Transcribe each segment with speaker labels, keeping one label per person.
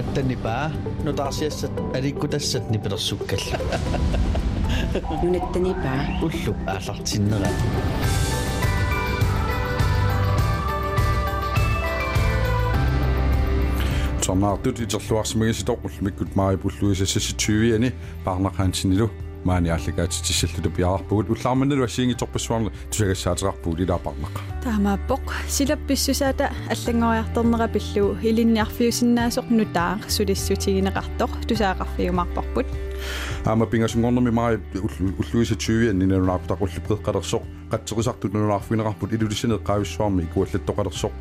Speaker 1: нунаттанипаа нутаарсиассат аликкутассат нипилерсуккалла
Speaker 2: нунаттанипаа
Speaker 1: уллу аалартиннера
Speaker 3: сорнаартут итерлуарсимагиситоққул миккут мари пуллуисассаситсуивиани паарнақаансинилу маани аллагаатитсиллуту пиаарпугут уллаарманналу ассиингиторпассуарна тусагассаатеқарпуут илаапарнаqa
Speaker 4: таамааппоқ силапписсусаата аллангориарторнера пиллу. Илинниарфиусиннаасоқ нутаа сулиссутигинеқартоқ тусаақарфиумарпарпут
Speaker 3: аама пингасунгорнерми мари уллуисатсуивиан нинанунаартақуллу преққалерсоқ қатсеқисартут нунаарфинеқарпут илулиссинеққаависсуарми икуаллаттоқалерсоқ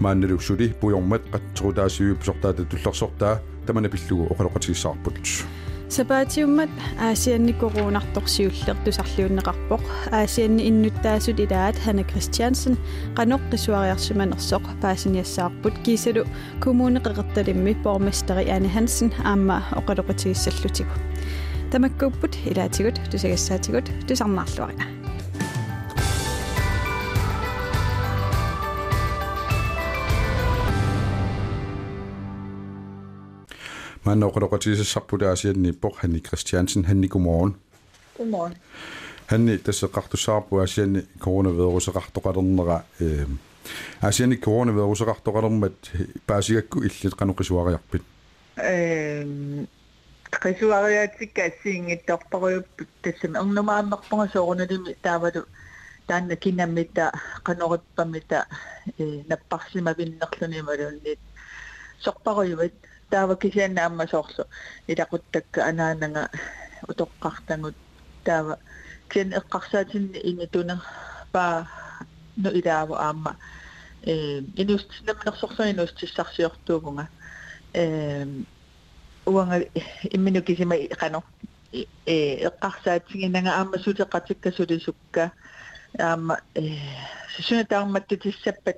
Speaker 3: маанналуксули пуйормат қатсерутаасиуи писортаата туллерсортаа. Тамана пиллугу оқалоқатигиссаарпут
Speaker 4: сапаатиуммат аасианни коронарторсиуллертусарлиуннеқарпоқ аасианни иннуттаасут илаат хана кристиансен қаноқ қисуариарсиманерсоқ паасиниассаарпут кисалу коммуни қеқерталимми борместери ани хансен аама оқалоқатигиссаллутигу тамаккуппут илаатигут тусагассаатигут тусарнаарлуариа
Speaker 3: Man når godt til sig på der siger ni bog han Christiansen han i godmorgen.
Speaker 5: Godmorgen.
Speaker 3: Han i det så ret du sap på siger ni coronavirus ret du ret andre. Jeg siger ni coronavirus ret du ret øh, med
Speaker 5: bare siger illet kan nok svare jeg på. Qisuariatikka siingittorparuyupput tassam ernumaannerpunga soorunulimi taavadu taanna kinammitta qanorippammita napparsimavinnerlunimaluunniit sorparuyuvat tawag kasi na masokso. Itakot tagkaana na nga utok kaktangot tawa. Kasi kaksa sin inito na pa no ilawo ama. Eh, inustis naman ako sokso, inustis saksi ako ko nga. Eh, uwang imino kasi may kano. Eh, kaksa sin nga ama suda katik kasulisukka. Ama, eh, susunod akong matitisapat.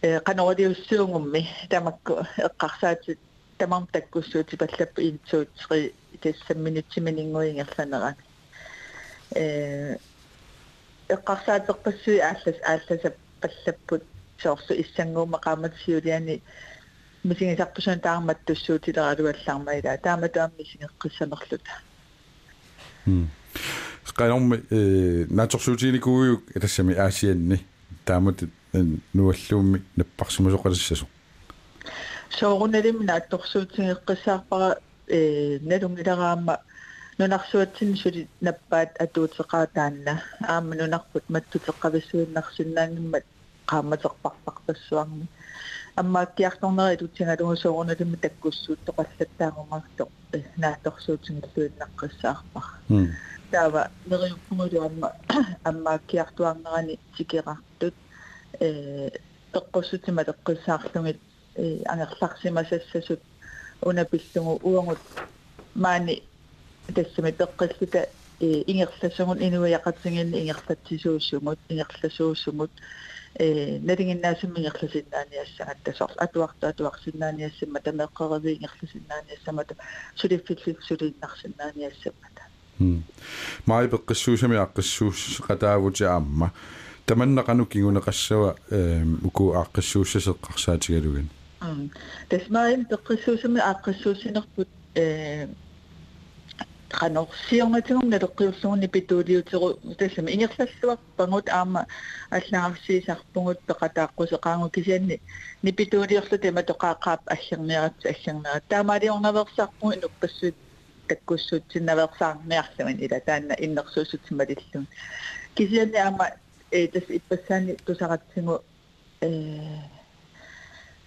Speaker 5: Eh, kanodiussuungummi tamakku eqqarsaatsit тамам таккуссуути паллап иитсуутри тассамминутсиманингуингерланерат э эққарсаатеқпассуи ааллас аалласап паллаппут соорсу иссангуумақаамат сиулиани мисигисарпусун таарматтуссуутилералуаллаармаила тааматуамми сингеққиссанерлута
Speaker 3: м скайнорми э наторсуутиникуйу тассами аасианни таамат нуаллуумми наппарсимасоқалиссасо
Speaker 5: сооруналим наатторсуутингеққиссаарпара э налунгилараама нунарсуатсин сули наппаат атуутеқаа таанна аама нунарпут маттутеққависсуиннарсиннаангиммат qaamaterparpartassuarmi аммааккиарторнери тутсингалугу сооруналимми таккуссуут тоқаллаттаагумаарто наатторсуутингиллуиннаққиссаарпар таава нериуппугулуамма аммааккиартуарнерани тикерартут э эққуссутима теққиссаарлугит ангерларсимасассасут унапиллугу уангут маани тассами пеққиллута ингерласугун инуяқатсигинни ингерлатсисууссумут ингерласууссумут э налингиннаасимми ингерласиннааниассагат тасорл атуарту атуарсиннааниассамма тамеққериви ингерласиннааниассамата сулиффиллик сулииннарсиннааниассамата
Speaker 3: май пеққиссуусами аққиссуус қатаавути аама таманнақану кигунеқассава э уку аққиссууссасеққарсаатигалугин
Speaker 5: тасмаим пеққиссуусами ааққиссуусинерпут э qanорсиорнатигум налеққиуллугуни питуулиутеру тассами ингерллуарпангут аама аллаарсиисарпугут пеқатааққусеқаангу кисианни нипитуулиорлу тема тоқааққаап аллерниарат аллернерат таамаалиорнаверсаарпугу инуппассуут таккуссуутсиннаверсаарниарлугин ила таанна иннерсуусутсималиллун кисианни аама э тас иппассаани тусаратсигу э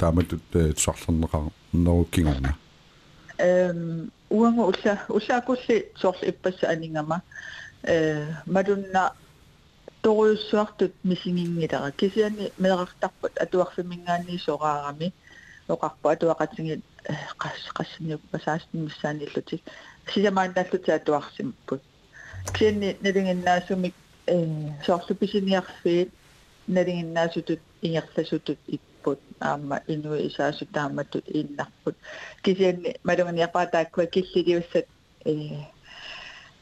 Speaker 3: тааматут тусарлернеқар норуккингорна
Speaker 5: эм уангу улла уллаакулли сорл иппасса анингама э мадунна торуйуссуартут мисигингилара кисиани меэрартарпут атуарфимингаанни сораарами
Speaker 6: оқарпу атуақатингит қас қассниуп пасаастин миссааниллутик сиямааннааллута атуарсимпут кианни налингиннаасумик э соорлу писиниарфиит налингиннаасутут ингерласутут иппут аама инуи исаасу тааматут ииннарпут кисианни малунгиапаа тааккуа киллилиуссат э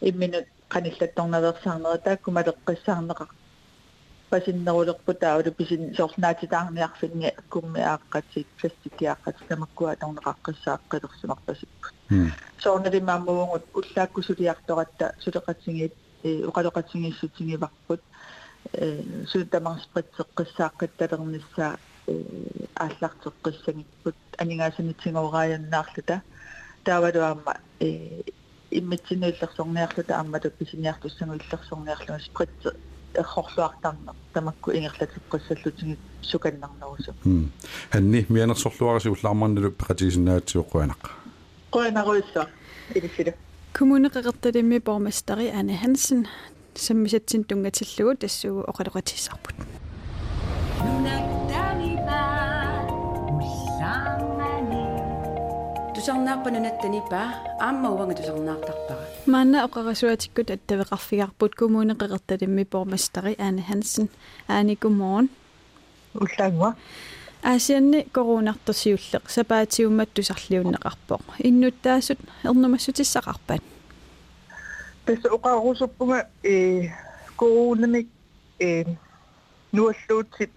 Speaker 6: имминут qanillattornalersaarnera taakku maleqqissаарneqa пасиннерулерпута улу писин соорлнаатитаарниарфинни аккумми ааққатсит пластикиааққат тамаккуа торнеқаққиссааққилерсимарпасиппут соорналимааммуугут уллаакку сулиарторатта сулеқатсигит э уқалоқатсигиссутсигиварпут э султамарспритсеққиссааққитталернissaа э ааллартеққиссагиппут анигаасанитсигоорааяаннаарлута таавалуаама э иммитсинуиллерсорниарлута аммату писиниартуссагу иллерсорниарлуга спритсе эрхорлуартарнер тамакку ингерлатеққиссаллутиги суканнарнерусу
Speaker 3: ханни мианерсорлуараси уллаармарналу пеқатигисиннаатсиоққуанақ
Speaker 6: қуанаруиссуа илисилу
Speaker 4: kommuneqeqertalimmi bormestari Anne Hansen саммисатсин тунгатиллугу тассугу оқалоқатиссарпут
Speaker 7: тусарнааппанунаттанипаа аама уанга тусарнаартарпара
Speaker 4: манна оқарасуатиккут аттавеқарфигарпут kommuneqeqertalimmi bormestari Anne Hansen аани гуморн
Speaker 6: уллаагуа
Speaker 4: аасианни коронартэрсиуллеқ сапаатиуммат тусарлиуннеқарпоқ иннуттаасут ернумассутиссақарпат
Speaker 6: пес оқарусуппунга э коронамик э нуаллуутсит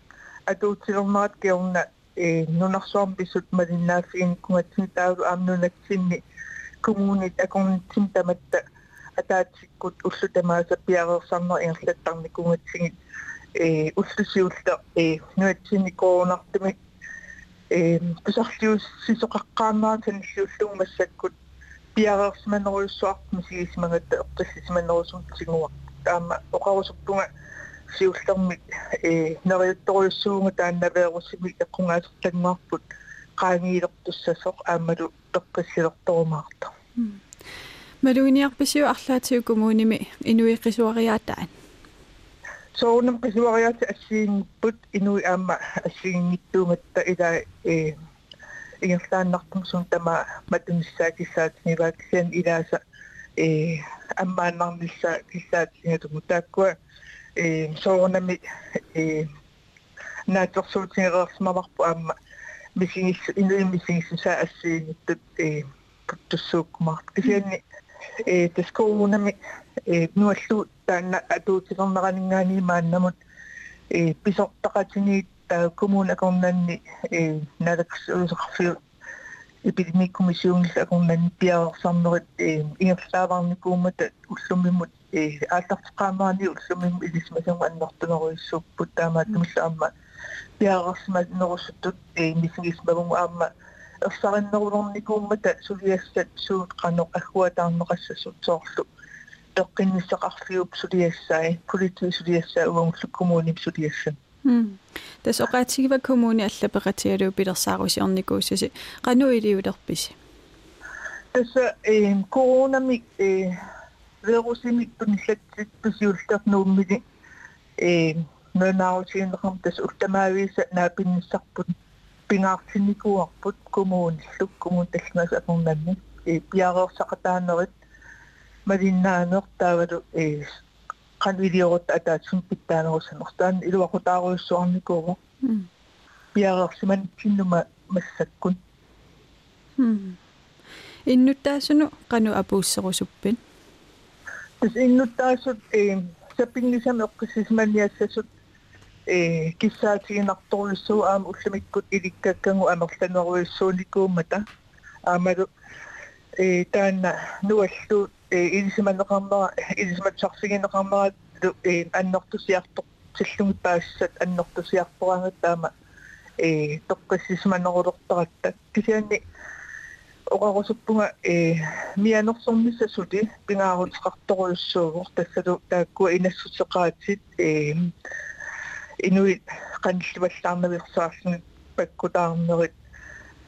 Speaker 6: атуутсилернерат кеорна нунарсуарм писут малиннааффигин кунгатсин таалу аамнунатсинни коммунит акорнитсин таматта атаатсиккут уллу тамааса пиареерсарнер ингерлаттарни кунгатсигит э уллусиулла э нуатсинни коронартми э писарлиус сисоқаққаамаа таниллууллуг массаккут пиареерсманеруйуссуарпми сигисмагатта эққиссисманерусум сигуа таама оқарусуппунга сиуллермик э нериутторуйуссуунга тааннавеерусимик эққунгаасерлангуарпут qaangiilertussassoq aammalu peqqissilortorumаарta
Speaker 4: малуиниарписиу арлаатиу коммуними инуиққисуариаатаан
Speaker 6: соонам qisuariati ассиингиппут инуи аама ассигингиттууматта илаа э ингерлааннартум сун тама матунissaatissaatinivaat кисиан илааса э аммааннарнissaа киссаатингатуму тааккуа نسون مي ناتر سوتين غرس مرحبا أم مسينيس إنو مسينيس نساء السين إيه، تتسوك مرحبا كيفيني إيه، تسكون مي إيه، نوالسو تانا أدو تغن مغانيناني ما نمون بيسوق تقاتيني كمون أكون ناني نادك سوزغفير э налаксуусеқарфиу эпидемиккомиссионгил акорнанни пиаерсарнерит э ингерлааварникуумата уллумиммут э аалтартеқаамаани уллумимму илисмасангу аннортунеруиссууппут таамаат тумиллаама пиаерсмат нерусуттут э аама ерсариннерулорникууммата сулиассат суут қано аггуатаарнеқассасут соорлу. Эққиннissaqarfiup сулиассаи полити сулиассаа уангуллу коммунип сулиассан
Speaker 4: тас оқаатигива коммуни аллапеқатигалуу пилерсаарусиорникууссаси қану илиулерписи
Speaker 6: тасса э коронамик э вирусимик туниллатсит писиуллернууммили э нэрнаутииннерам тас уттамаависа наапинниссарпут пингаартинникуарпут коммууниллук коммуун талмаас апорнанни э пиареерсақатаанерит малиннаанер таавалу э канвидиорот атаатсун питтаанерусанертаан илуақутааруйуссуарникууво пиареерсиман киннума массаккун
Speaker 4: иннуттаасуну қану апууссерусуппин
Speaker 6: тас иннуттаасут э саппингисами эққиссисманиассасут э киссаатигинарторуссуу аама уллумиккут иликкаккангу амерланеруйуссууникууммата аамалу э таанна нуаллу э илисиманеқарнера илисиматсарсигинеқарнера э аннортусиарто силлуги паассат аннортусиарторангат таама э тоққиссисманерулерторатта кисианни oqarusupunga e eh, miannersormissa suti pingaarulleqartoruissuuguq tassatu taakkua inassutseqaatit e eh, inuit qanilluallaarnaviqsaarlunit pakkutaarnerit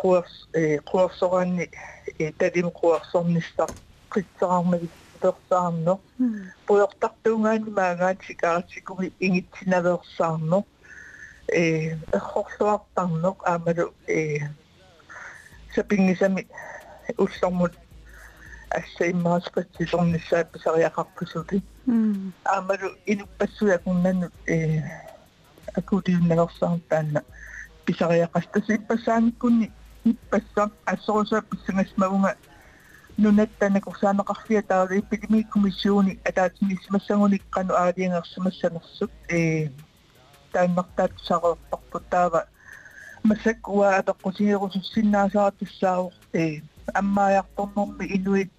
Speaker 6: quers e eh, quersoranni e talim quersornissaq qitsaarnavit persaarno hmm. puyortartuungaani maagaatikaartikumi ingittinaveersaarno e erxorluartarnoq aamalu e э сапингисами уллормут асса иммааспатсилорнissaа писариақарпусули
Speaker 4: м
Speaker 6: аамалу инуппассуякуннанут э акутиуннагорсаар таанна писариақастас иппассааниккунни иппассаа ассорусаа писсангасмагунга нунаттанакорсаанеқарфиа таала эпидемик комиссиони атаатинисмассагуниккану аалиангерсимассанерсут э тааннартаат сареэрторпут таава مسك وأدقتي غسسنا سات الساو. إيه. أما يقطنهم بإنويت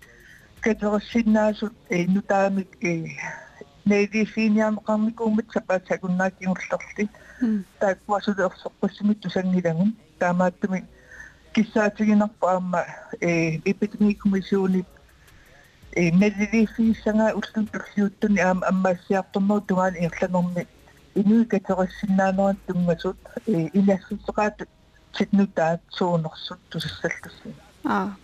Speaker 6: كتغسلنا سات إيه نتامك إيه. نادي فين يام قامكم متسبات ساقنا كي مرتغسلين تاك واسود أخصق بسمي تسني لهم تامات من كساتي نقام إيه إبتنيكم يسوني إيه نادي فين سنة أسلم تغسيوتني أم أما سيارتنا وتغان إغسلهم тунгасут э инассутеқаат ситнутаат суунерсут тусассаллуссина
Speaker 4: аа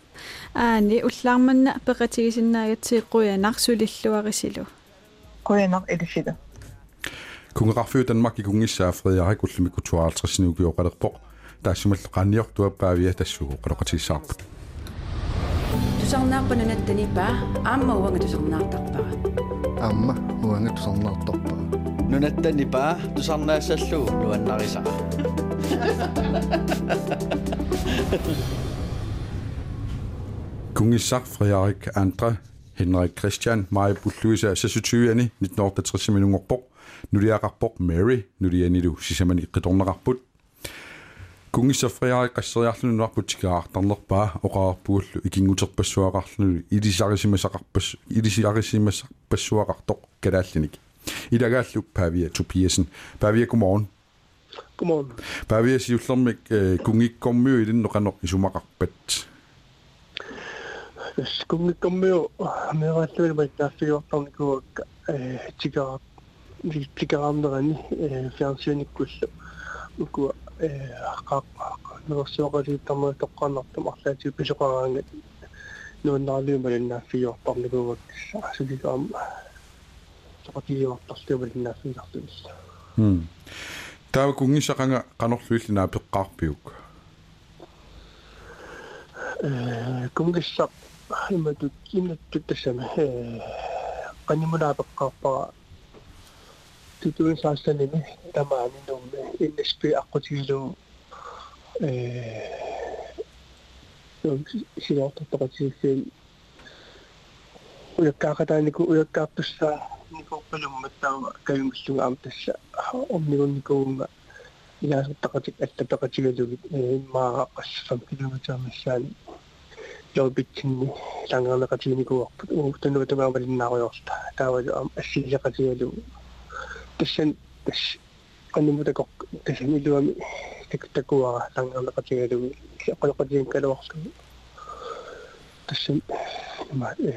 Speaker 4: аани уллаарманна пеқатигисиннаагатсиққуя нарсулиллуарисилу
Speaker 6: коянар элисила
Speaker 3: кунгеқарфиу танмакки кунгиссаа фредерик уллумикку 52 нугиоқалерпоқ таассумалле қанниортуаппаавиа тассугу қалоқатигисаарпут
Speaker 7: тусарнааппанунаттанипа аама уанга тусарнаартарпара
Speaker 8: аама уанга nunattani
Speaker 1: paa tusarnaasallugu luannarisaa
Speaker 3: Kungisak Frederik Andre, Henrik Christian, Maja Butluisa, 26 ani, 1968 minutter bog. Nu det rapport Mary, nu det er ni du, så man ikke dårlig rapport. Kungisa Frederik Christian nu er på tigartanler bare, og har på ikke ud til besøgerarterne. I de sager, som er sagt, i de sager, som er sagt, besøgerarterne, kan det altid ikke. илагааллу павия тупиасен павия godmorgen
Speaker 9: Godmorgen.
Speaker 3: павия сиуллермик кунгиккормиу илинноқано исумақарпат
Speaker 9: Skungikkommio meeraallуи маттааффигуартарникуакка э тикара тикараамнерани э фиансиониккуллу укуа э қақ нерсуақалииттарнаа тоққааннартум арлаатиу писоқараангат нуаннаалуи малиннааффигуартарникуак асуликаам соқатииортарлуи
Speaker 3: м таа кунгисақанга канорлуиллинаа пеққарпиук
Speaker 9: э кунгиссақ иматут иматтут тассама э канимунаапеққарпара тутуин саастаними тамаани нумме иннспи аққутигилу э силоортортоқатигиссиин уяккаақатаанику уяккааппуссаа никорпалумматтаава каюмиллунга аам тасса омнигунникуунга илаасертақатик аллапеқатигалугит э иммаааққассам километрамассаани лобитсинни лангернеқатигникуарпут уутаннуатамаамалиннааруйорта таавалу аам ассилиақатигалу тассан тас каннумутакоқ тасамилуами тактакуара лангернеқатигалуги қолоқатигин калуарлу тассан нама э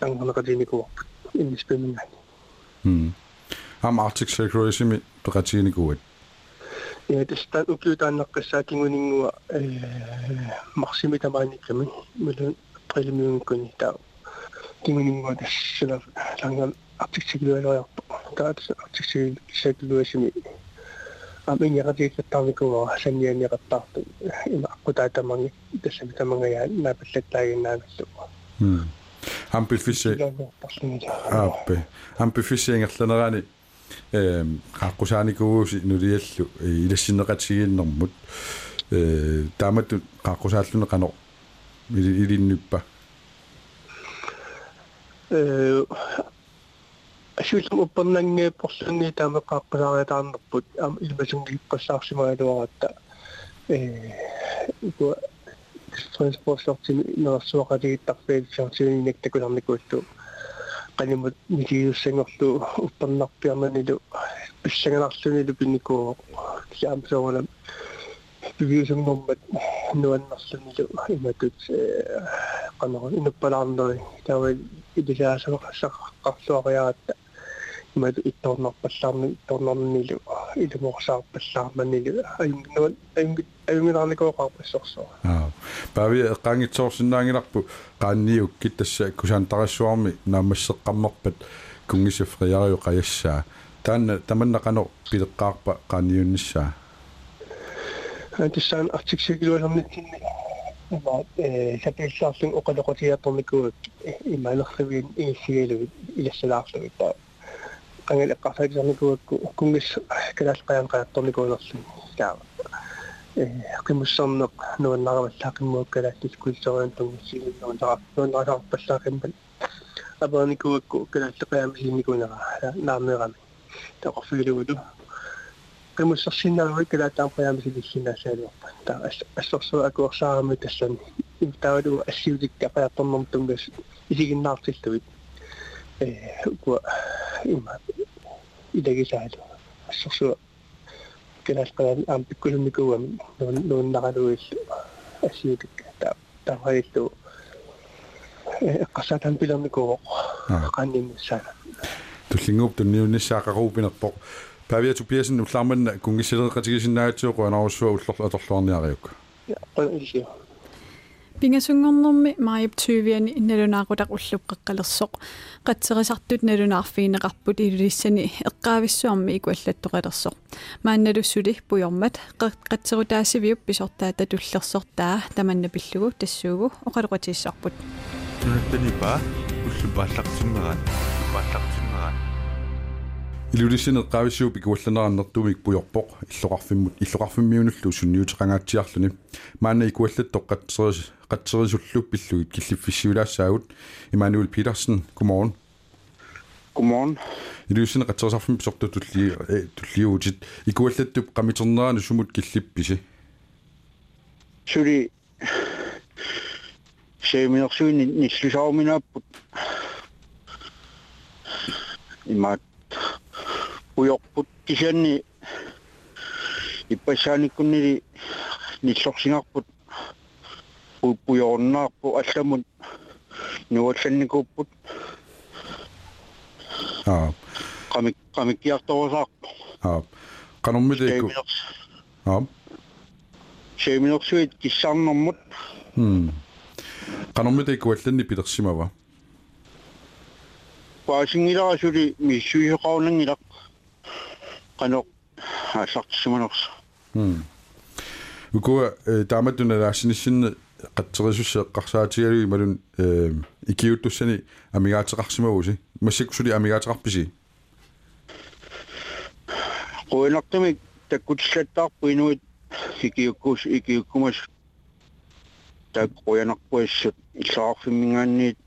Speaker 9: лангернеқатигникуарпут инниспемингаани
Speaker 3: м ам артик секретарисими пеқатигникуат
Speaker 9: Ja, tästä ukiutaannakkasaa kinguninngua maksimi tamaanikami mulun prelimingunkuni taa kinguningua tassula langan artiksiklualoriarpo taat artiksikluasimi амингератииккаттарникуа саннианиqattaartu има аққутаатаманги тассами тамангая наапаллаттаагиннаамаллу
Speaker 3: м ампифисе ааппе ампифисиингерланерани эм қаққусааникууси нулиаллу илассинеқатсигииннэрмут э тааматту қаққусааллуне қано илиннуппа
Speaker 9: э асуулам уппернангee порлунни таама қаққусаариатаарнерпут ам илмасунгииппассаарсимагалуаратта э уку транспортлортими нерсуақалигиттарфиилсартиининак такуларникуаллу qalimut nikiussangorlu upparnarpiarnanilu писсаганарлунилу пинникуу киаамсоорнам пивиусунгормат нуаннарлунилу иматут qanara inuppalarneri tawa илисаасақассаққарлуариаратта имату ittornarpallarni ittornarnillu илуморсаарпаллаарманнилу аюнгнуан аюнгит аюнгинарникооқарпассорсоо
Speaker 3: аа пави эққангитсоорсинаангиларпу qaanniukki тасса кусаантарассуарми наамассеққарнерпат кунгисафриариу қаяссаа таанна таманнақано пилеққарпа qaanniунниссаа
Speaker 9: тассаан артиксигилуалернитсинни има э саписсаарлун оқалоқотиаторникуут имаанерсивиин ингиссигилугит илассалаарлугит таа ангал эққарсаакисарникуакку кунгис калаалқаян қаатторникуунерлун э кулсериан тунгиссигилуун таа нуаннараасаарпаллаақиммал абааникуакку калааллеқаамисимникунера наамерами тақорфигилугуту qimmussarsinnaruit kalaataamqayaamisilissinnaasaaliorpa ta ассорсуа акуарсаарами тассан таавалу ассиуликка qajattornum tungas isiginnaartilluvit э уа има идагисаалу ассорсуа калаалqalaan аам пиккулунникуами нууннаралуиллу ассиуликка та тааваллу эққасаатан пилэрникуо qannimmissаана
Speaker 3: туллингууп тунниунниссаақаруупинерпоқ Pavia Tobiasen уллаарманна кунгиссилеэқатигисиннаатсуоқ анаруссуа уллорлу аторлуарниариук
Speaker 9: qanillu
Speaker 4: пингасунгорнэрми маип 20-ани налунаагутақ уллуп қеққалерсоқ қатсерисартут налунаарфиинеқарпут илулиссани эққаависсуарми икуаллаттоқалерсоқ маанналуссули пуйормат қатсерутаассивиуп писортаата туллерсортаа таманна пиллугу тассуугу оқалоқатииссарпут
Speaker 10: тунаттанипа уллупааллартиммерат уллупааллартиммерат
Speaker 3: илулиссинеққаависсууп икуалланераннэртумик пуйорпоқ иллоқарфиммут иллоқарфиммиунуллу сунниутеқангаатсиарлуни маана икуаллаттоқ қатсерис қатсерисуллуп пиллугит киллиффиссиулаассаагут Имануэл Питерсен godmorgen
Speaker 11: Godmorgen.
Speaker 3: илулиссине қатсерисарфим писорту тулли туллиуутит икуаллаттуп қамитернераану сумут киллипписи
Speaker 11: Сюри сеэминерсуини ниллусауминааппут имаат уйорпут кисианни иппассааниккуннили ниллорсингарпут пуйорнаарпу алламут нуалланникууппут
Speaker 3: аа
Speaker 11: qamik qamikkiartorusаарpu
Speaker 3: аа канормилеику аа
Speaker 11: сеэминерсуит киссаарнэрмут
Speaker 3: м канормилеику алланни пилерсимава
Speaker 11: паасингиларасули миссуйоқарнангилақ qanoq ааллартиссиманерс
Speaker 3: м ukua тааматтуналаассинissинне қаттерисуссеэққарсаатигалуи малун э икиуттуссани амигаатеқарсимавуси массаккусули амигаатеқарписи
Speaker 11: qoinartamik takkutillаттаарpu inuit ikiukkuus ikiukkumas таккуянарпуассут иллаарфиммингаанниит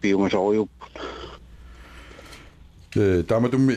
Speaker 11: пиумасориуп
Speaker 3: э тааматумми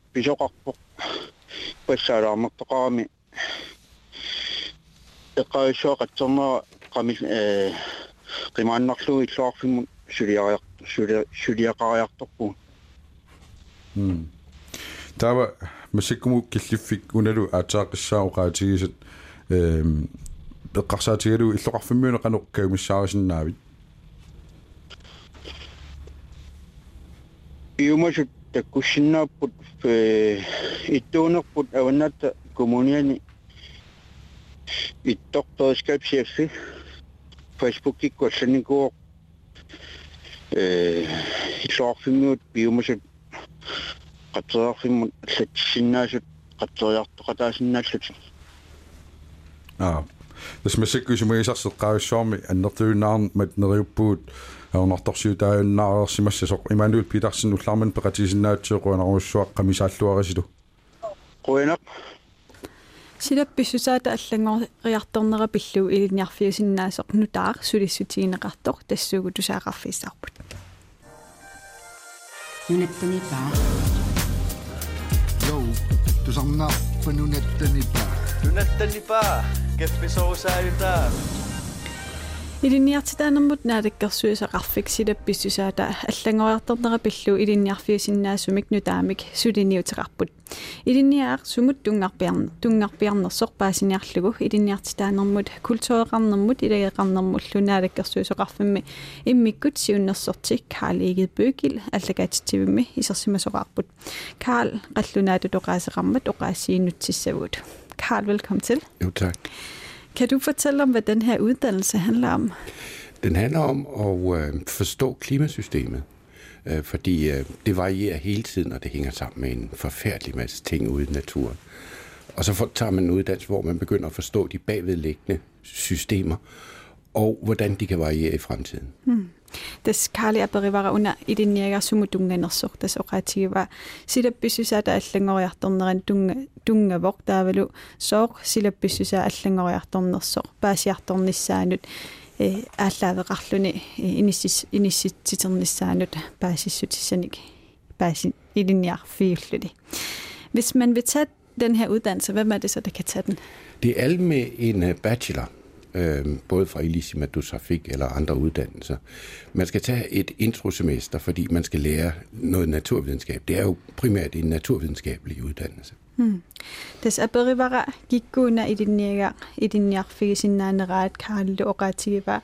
Speaker 11: пассаалаармертоқарами эққависсуақ қатсернера qami э qimааннарлу иллуарфиммут сулиариар сулиақариарторпу
Speaker 3: м тава масиккуму киллиффик уналу аатаақиссаа оqaатигисат эм эққарсаатигалу иллоқарфиммиуне қанеқ каумиссаарисиннаавит
Speaker 11: иумасут таккуссиннааппут э иттуунерпут аваннаатта коммуниани иттортооскапсиаффи фейсбуккикку алланикуу э иллуарфиммиут биумасут qatserarfimmun аллатсиннаасут qatserjartoqataasinnaallut
Speaker 3: аа тас масикку сумагисарсеққависсуарми аннертуиннаарн мат нериуппуут аунарторсиутааюннаарерсимассасоқ имануил питерсен уллаарман пеқатисиннаатсиоқуанаруссуақ қамисааллуарисилу
Speaker 11: quinaq
Speaker 4: силапписсусаата аллангориарторнера пиллуу илиниарфиусиннаасоқ нутаар сулиссутигинеқартоқ тассуугу тусаақарфиссаарпут
Speaker 7: нунаттанипаа
Speaker 8: Jou, tusarna panunattanipa.
Speaker 1: Nunattanipa, keppisousaajutaa.
Speaker 4: илинниартитаанермут наалаккерсуисақарфик силапписсусаата аллангориарторнера пиллу илинниарфиусиннаасумик нутаамик сулиниутеқарпут илинниаар сумут тунгарпиарн тунгарпиарнерсоқ паасиниарлугу илинниартитаанермут культуреқарнермут илагеқарнермут лунаалаккерсуисоқарфимми иммиккут сиуннерсортик Карл Eged Bøgil аллагаатитсивимми исерсимасоқарпут Карл қаллунаату тоқаасеқармат оqaasiinutsissavut Karl, velkommen til.
Speaker 12: Jo, tak.
Speaker 4: Kan du fortælle om, hvad den her uddannelse handler om?
Speaker 12: Den handler om at øh, forstå klimasystemet, øh, fordi øh, det varierer hele tiden, og det hænger sammen med en forfærdelig masse ting ude i naturen. Og så tager man en uddannelse, hvor man begynder at forstå de bagvedliggende systemer, og hvordan de kan variere i fremtiden.
Speaker 4: Hmm тас каали аперивара уна илинниагаарсуму тас оqaатигива силапписсусаата аллангориарторнеран тунга тунгавоқ таавалу сооқ силапписсусаа аллангориарторнерсоқ паасиарторниссаанут э ааллаавеқарлуни иниссис инисситситерниссаанут паасиссутиссаник пааси илинниарфиуллуни Hvis man vil tage den her uddannelse, hvem er det så, der kan tage den?
Speaker 12: Det er alle med en øh, bachelor øh, både fra Elisima du Trafik eller andre uddannelser. Man skal tage et introsemester, fordi man skal lære noget naturvidenskab. Det er jo primært en naturvidenskabelig uddannelse. Hmm.
Speaker 4: Tässä aperivara kikkuna idinniaga idinniarfigisinnaaneraat kaalle oqaatigiva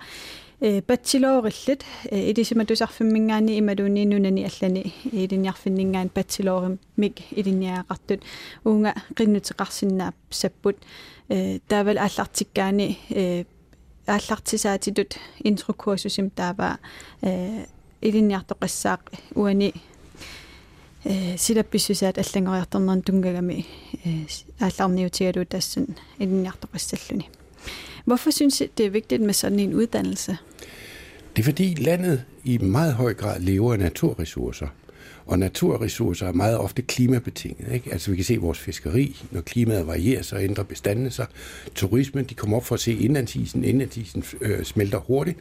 Speaker 4: øh, bachelorillit øh, idisimatusarfimmingaani imaluuni nunani allani idinniarfinningaan bachelorim mik idinniaqartut uunga qinnuteqarsinnaap sapput таавал ааллартиккаани ааллартисаатитут интрокурсусим таава илинниартоқассаақ уани силапписсусаат аллангориарторнерн тунгагами аалларниутигалу тассан илинниартоқассаллуни Hvorfor synes I, det er vigtigt med sådan en uddannelse?
Speaker 12: Det er fordi landet i meget høj grad lever af naturressourcer. Og naturressourcer er meget ofte klimabetinget. Ikke? Altså vi kan se vores fiskeri, når klimaet varierer, så ændrer bestandene sig. Turismen, de kommer op for at se indlandsisen. Indlandsisen øh, smelter hurtigt,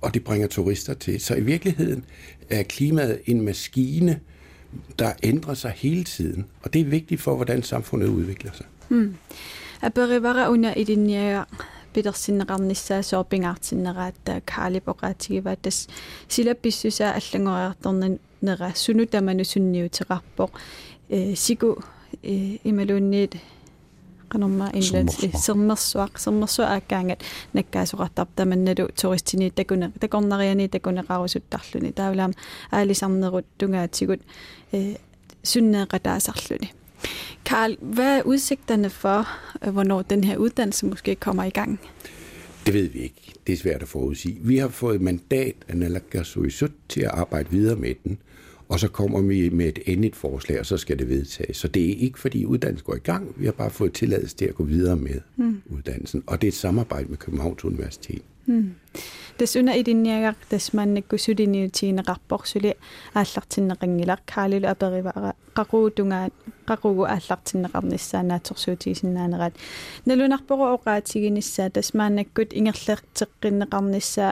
Speaker 12: og det bringer turister til. Så i virkeligheden er klimaet en maskine, der ændrer sig hele tiden. Og det er vigtigt for, hvordan samfundet udvikler sig. Hmm.
Speaker 4: Aperivara una idinniaga питерсиннеқарниссаа соорпингаартиннераатта каалипоқаатигива тас силапписсусаа аллагориарторнан nera sunnutamanu sunniuterarpoq siku imalunniit qanorma inlet sermersuaq sermersua aakkaangat nakkaasuqartarp tamannalu turistini takune takornariani takuneqarusuttarluni taulaam aalisarnerut tungaatigut sunneeqataasarluni Karl, hvad er udsigterne for, øh, hvornår den her uddannelse måske kommer i gang?
Speaker 12: Det ved vi ikke. Det er svært at forudsige. Vi har fået mandat af Nalakkersuisut til at arbejde videre med den, og så kommer vi med et endeligt forslag, og så skal det vedtages. Så det er ikke, fordi uddannelsen går i gang, vi har bare fået tilladelse til at gå videre med mm. uddannelsen, og det er et samarbejde med Københavns Universitet. Desuden
Speaker 4: er det nærmere, at man ikke synes, at det er en rapport, så det er alt til en ringelag, kaldet og berivare, rarudunger, rarugu alt til en ramnisse, når tog så til sin anden ret. Når du nærmere overgår til en isse, at man ikke godt ingen slet til en ramnisse,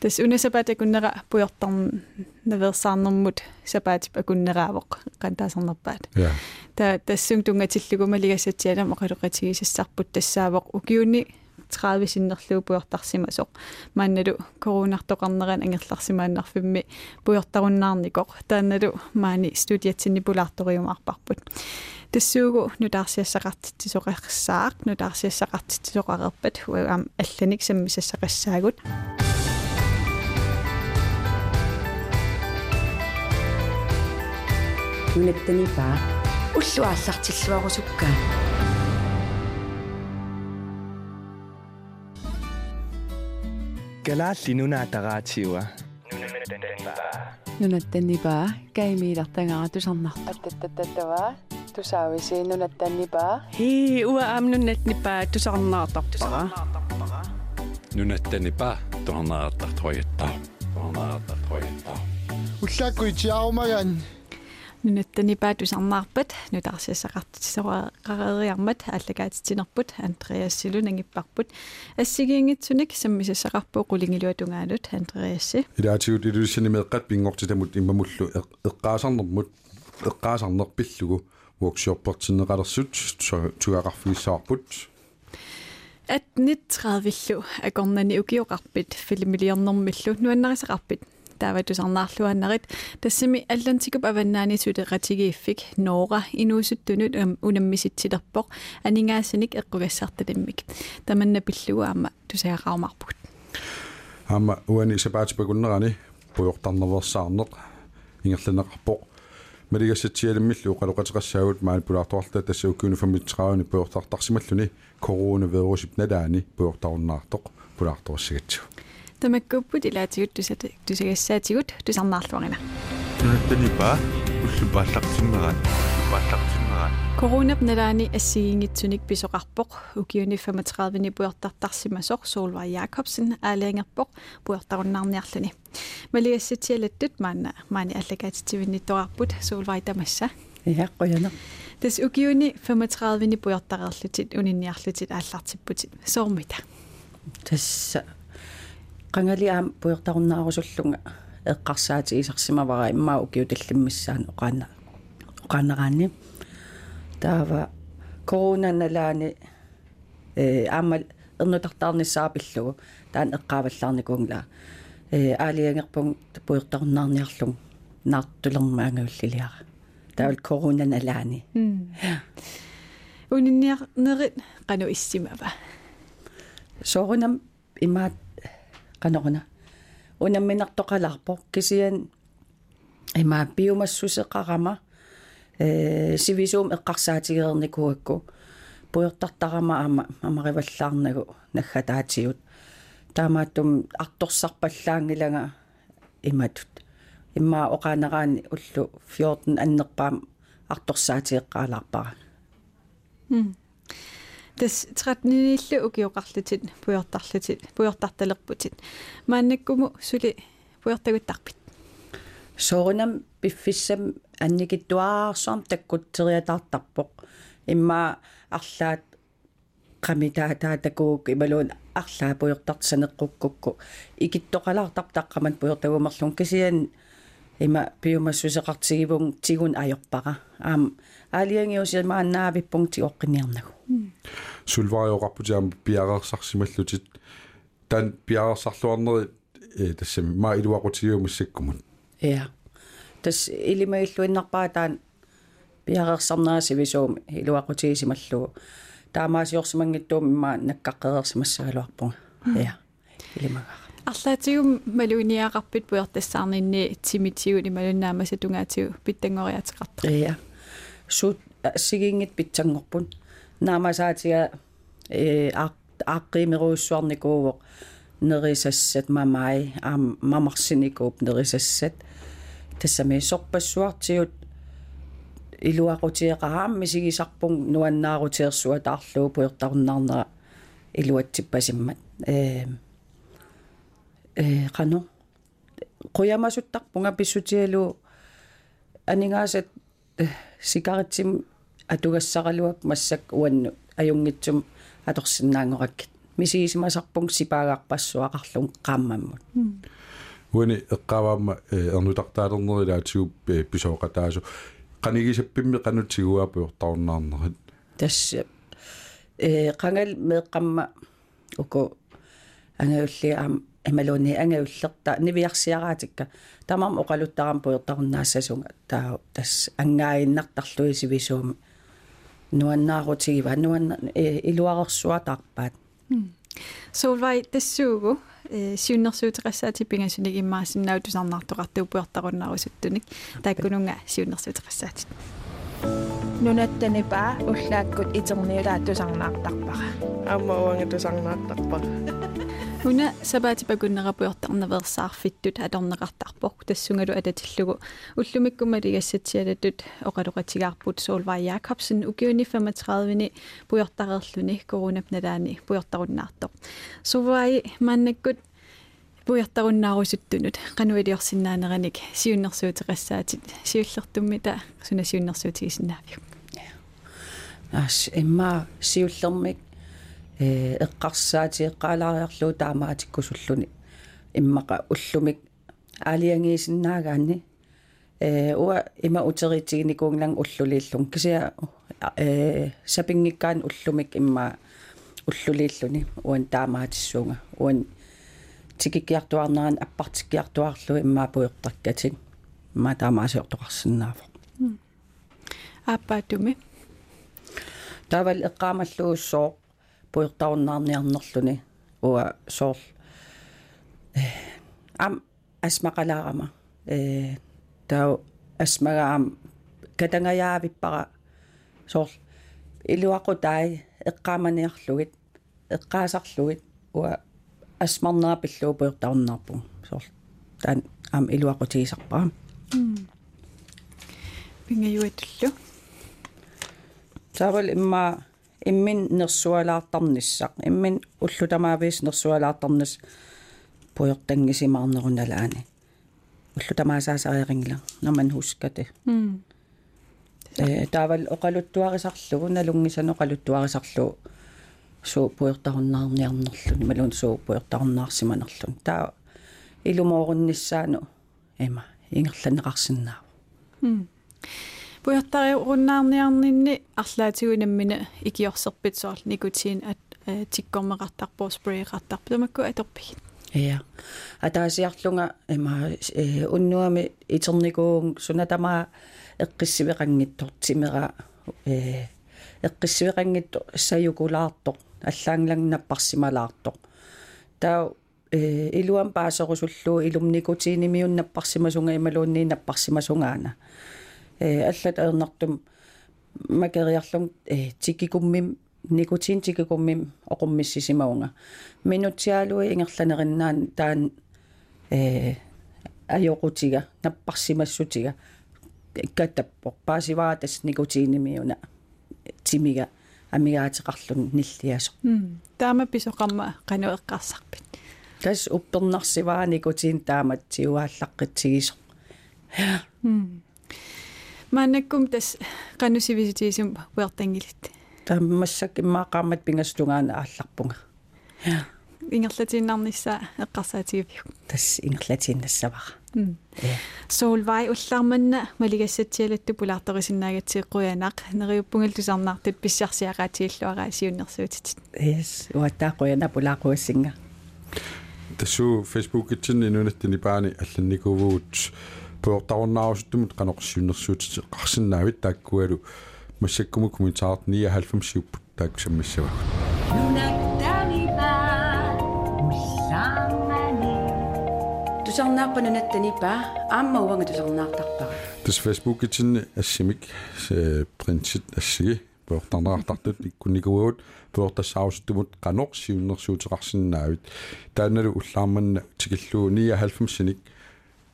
Speaker 4: тас унасапаат акуннера пуйортарн наверсаарнэрмут сапаат акуннераавоқ қантаасарнерпаат
Speaker 3: я
Speaker 4: та тассун тунгатиллугу малигассатсиалам оқалуқатигисассарпут тассаавоқ укиуни 30 синнерлуу пуйортарсимасоқ маанналу коронартоқарнеран ангерларсимааннарфимми пуйортаруннаарникоқ таанналу маани студиатсинни пулаарториумаарпарпут тассуугу нутаарсиассақартитсоқарсаақ нутаарсиассақартитсоқарерпат хуаам алланик саммисассақассаагут
Speaker 7: нунаттанипаа уллуааллартиллуарусуккаа
Speaker 13: Galaalli nunaataraatiua.
Speaker 7: Nunattannipaa kaimiilartangara tusarnartаттаттава тусаависи нунаттаннипаа
Speaker 13: Hi ua am nunnatnipaa tusarnaartarpara.
Speaker 14: Nunattannipaa tuhornaartartoyattaa. Tuhornaartartoyattaa.
Speaker 8: Ullakkuitiarumagan
Speaker 4: нунаттанипаа тусарнаарпат нутарсиссақартисоқарериармат аллагаатитинерпут андреассилу нангиппарпут ассигиингитсуник саммисассақарпуу qulingilуатунгаалут андреасси
Speaker 3: илаатигут илусини меэққат пингортитамут иммамуллу эққаасарнермут эққаасарнерпиллугу workshop-портиннеқалерсут тугақарфигиссаарпут
Speaker 4: at 39 акорнани укиоқарпит филимилиорнэрмиллу нуаннарисақарпит тааватусарнаарлуаннарит тассами аллантикуп аваннаани сулеқатигииффик ноора инуусуттунут унаммиситсилерпоқ анингаасаник эққугассарталиммик таманна пиллуа аама тусаақармарпут
Speaker 3: аама уани сапаатипакуннерани пуйортарнерверсаарнеқ ингерланеқарпоқ малигассатсиалиммиллу qalоqatiqassaagut маани пулаарторлта тассауккуни 35 пуйортартарсималлуни коронавирусип налаани пуйортаруннаартоқ пулаарторсигатсу
Speaker 4: тамаккуппут илаатигут тусат тусагассаатигут тусарнаарлуарина
Speaker 10: нунаттанипаа уллупааллартиммерат пааллартиммерат
Speaker 4: коронап налаани ассигингитсуник писоқарпоқ укиуни 35-ни пуйортартарсимасоқ суулва якобсен аалаангерпоқ пуйортаруннаарниарлуни малиассатиалаттут маана маани аллагаатитивиннитторарпут суулвай тамасса
Speaker 7: иаққуяна
Speaker 4: тас укиуни 35-ни пуйортареерлутит унинниарлутит ааллартиппутит соормита
Speaker 7: тасса qangali puyortarunnaarusуллунга эққарсаати исарсимавара иммаа укиуталлиммиссаан оқаана оқаанераани таава корона налаани э аама эрнутартаарниссаапиллугу таан эққааваллаарникунгла э аалиангерпун пуйортаруннаарниарлун наартулермаангавиллилиара таавал корона налаани
Speaker 4: унинниарнерит qanu issимава
Speaker 7: соорунам имаат qanoquna unamminartoqalarpo kisian има биомассусеқарама э сивисуум эққарсаатигерникуакку пуйортартарама ама амариваллаарнагу наггатаатигут таамааттум арторсарпаллаангилага иматут имма оқаанераани уллу 14 аннерпаам арторсаатиеққаалаарпара
Speaker 4: тас 13-ниллу укиоқарлутит пуйортарлутит пуйортарталерпутит мааннаккуму сули пуйортагуттарпит
Speaker 7: соорунам пиффиссам анникиттуаарсуарм таккуттериатаартарпоқ имма арлаат qamitaata takuuk imaluun пуйортартсанеққуккукку икиттоқалаартар таққамат пуйортагумерлун кисиан има пиумассусеқартигивун тигун ajorpara аам аалиангиусимааннаавиппун тиоққиниарнагу
Speaker 3: сулвариоқарпутиам пиарерсарсималлутит тан пиарерсарлуарнери э тассами ма илуақутигиумассаккумут
Speaker 7: я тас илимаиллуиннарпаа таан пиарерсарнааси висуум илуақутигисималлугу таамаасиорсимангиттуум имма наккаққерерсимассагалуарпунга я илимага
Speaker 4: арлаатигум малуиниақарпит пуертассаарнинни тимитигуни малуннаамаса тунгаатигу питтангориатеқарта
Speaker 7: я сут сигингит питсангорпун наамасаатига э ааққимеруйуссуарникууво нерисассат мамай аам мамарсиникууп нерисассат тассами сорпассуартигут илуақутиеқараамми сигисарпун нуаннаарутиерсуа таарлуу пуйортаруннаарнера илуатсиппасиммат э э қано қуямасуттарпунга писсутиалу анингаасат сигаретсим атугассаралуак массак уанну аюнгитсум аторсиннаангораккит мисигисимасарпунг сипаагаарпассуақарлун qaammammut
Speaker 3: уани эққаваама эрнутартаалернерилаатигуп писооқатаасу qanigисаппимми qanutiguaa пуйортаруннаарнерит
Speaker 7: тасса э qangal meeqqamma уку ангаулли аам эмалуни ангауллерта нивиарсиараатикка тамам оқалуттарам пуйортаруннаассасунга таа тас ангаиннартарлуи сивисууми нуаннаарутигива нуанна илуарерсуатаарпаат
Speaker 4: Solvay тассуугу э сиуннэрсуутеқассаати пингасуник иммаасиннау тусарнаартоқартуу пуертаруннарусуттуник тааккунунга сиуннэрсуутеқассаатит
Speaker 14: нунаттанипаа уллааккут итерниулаа тусарнаартарпара
Speaker 13: амма уанга тусарнаартарпара
Speaker 4: уна сабаатипакуннерапуйортарневерсаарфиттут аторнеқартарпоқ тассунгалу ататиллугу уллумиккумалигассатсиалатут оқалоқатигаарпут Солвай Якобсен укиуни 35-ни пуйортареерлүни коронапналаани пуйортаруннаартоқ сувай маннаккут пуйартаруннаарусуттунут кануилиорсиннаанераник сиуннэрсуутеқассаатит сиуллертуммита суна сиуннэрсуутигисиннаавиу
Speaker 7: аас имма сиуллермик э эққарсаати эққалаариарлуу таамаатиккусуллуни. Иммаqa уллумик. Аалиангиисиннаагаани э уа има утеритигникуунглан уллулииллун. Кисиа э сапингиккаан уллумик имма уллулииллуни. Уан таамаатиссуунга. Уан тикиккиартуарнеран аппартиккиартуарлу иммаа пуйортаккатин имма таамаасиортоқарсинаафо
Speaker 4: ааппаатуми
Speaker 7: тавал эққаамаллууссоо пуйортаруннаарниарнерлүни уа соор ам асмақалаарама э тау асмагаам катангаyaavipпара соор илуақутаи эққааманиарлугит эққаасарлугит. Уа асмарнера пиллуу пуйортаруннаарпу соор таан ам илуақутигисарпара
Speaker 4: пингаюатуллу
Speaker 7: тавал имма иммин нерсуалаартарниссақ иммин уллутамаавис нерсуалаартарнис пуйортангисимаарнерунналаани уллутамаасаасариарингила наман хускате э тавал оқалуттуарисарлугу налунгисано оқалуттуарисарлу суу пуйортаруннаарниарнерлун. Малун суу пуйортаруннаарсиманерлун. Таа илумоорунниссаану эма ингерланеқарсинаа
Speaker 4: пуйортариуруннаарниарнинни арлаатигунаммина икиорсерпит соор никутиин ат тиккормеқартарпоо спрейқартарпу тамакку аторпигит
Speaker 7: Ja. Атаасиарлунга има э уннуами итерникуун сунатама эққиссивеқангиттор тимера э эққиссивеқангитто саюкулаартоқ аллаанглангнаппарсималаартоқ таа э илуам паасерусуллуу илумникутиинимиуннаппарсимасунга ималууннииннаппарсимасунгаана э аллат аернартум. Макериарлун э тикикуммим никутиинтикикуммим оқуммиссисимаунга. Минутсиалуи ингерланериннаан таан э ajоqutiga наппарсимассутига. Иккаттаппо паасиваатас никутиинимиуна тимига амигаатеқарлун ниллиасо.
Speaker 4: Таама писоқарма қану эққарсарпит
Speaker 7: тас уппернарсиваа никутиин таамат тиуааллаққитсигисо
Speaker 4: маннаккум тас қанусивиситисум уертангилит
Speaker 7: таамассак иммаақаамат пингастунгаана аалларпунга.
Speaker 4: Ингерлатииннарнissaа эққарсаатигивиу
Speaker 7: тас ингерлатииннассавара
Speaker 4: соулвай уллаарманна малигассатсиалатту пулаарторисиннаагатсиэққуянаақ нериуппунгал тусарнаартут писсарсиагаатииллуараа сиуннерсуутит
Speaker 7: yes уаттаақуяна пулаақуассинга
Speaker 3: тассуу фейсбукитсинни нунаттини паани алланникувуут пуортаруннаарусуттумут каноқсиуннерсуутит қарсиннаавит тааккуалу массаккуму комментаарт 99 сиуппут тааккусаммиссава
Speaker 7: тусарнааппанунаттанипа аама уанга тусарнаартарпара
Speaker 3: тус фейсбукитсинни ассимик принцит ассиги. Пуортарнаартартут иккуникуут пуортассаарусуттумут каноқ сиуннерсуутеқарсинаавит таанналу уллаарманна тикиллуу 99 синик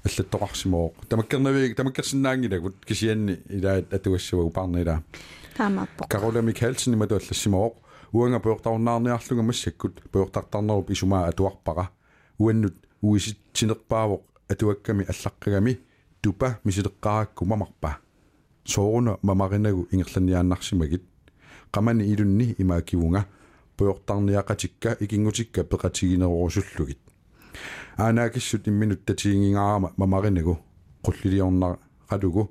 Speaker 3: аллаттоқарсимоо тамаккернавиг тамаккерсинаангилагут кисианни илаат атуассавагу парнила
Speaker 4: таамааппо
Speaker 3: карола микхалсин имату аллассимоо. Уанга пуортаруннаарниарлунга массаккут пуортартарнеруп исумаа атуарпара. Уаннут уиситсинерпаавоқ атуакками аллаққагами тупа мисилеққаракку мамарпа. Сооруна мамаринагу ингерланниааннарсимагит qamani ilunni imaakivunga puyortarniaqatikka ikingуtikka peqatigинерорусуллугит аанаакиссут имминут татигингаарама мамаринагу qulliliornar qalugu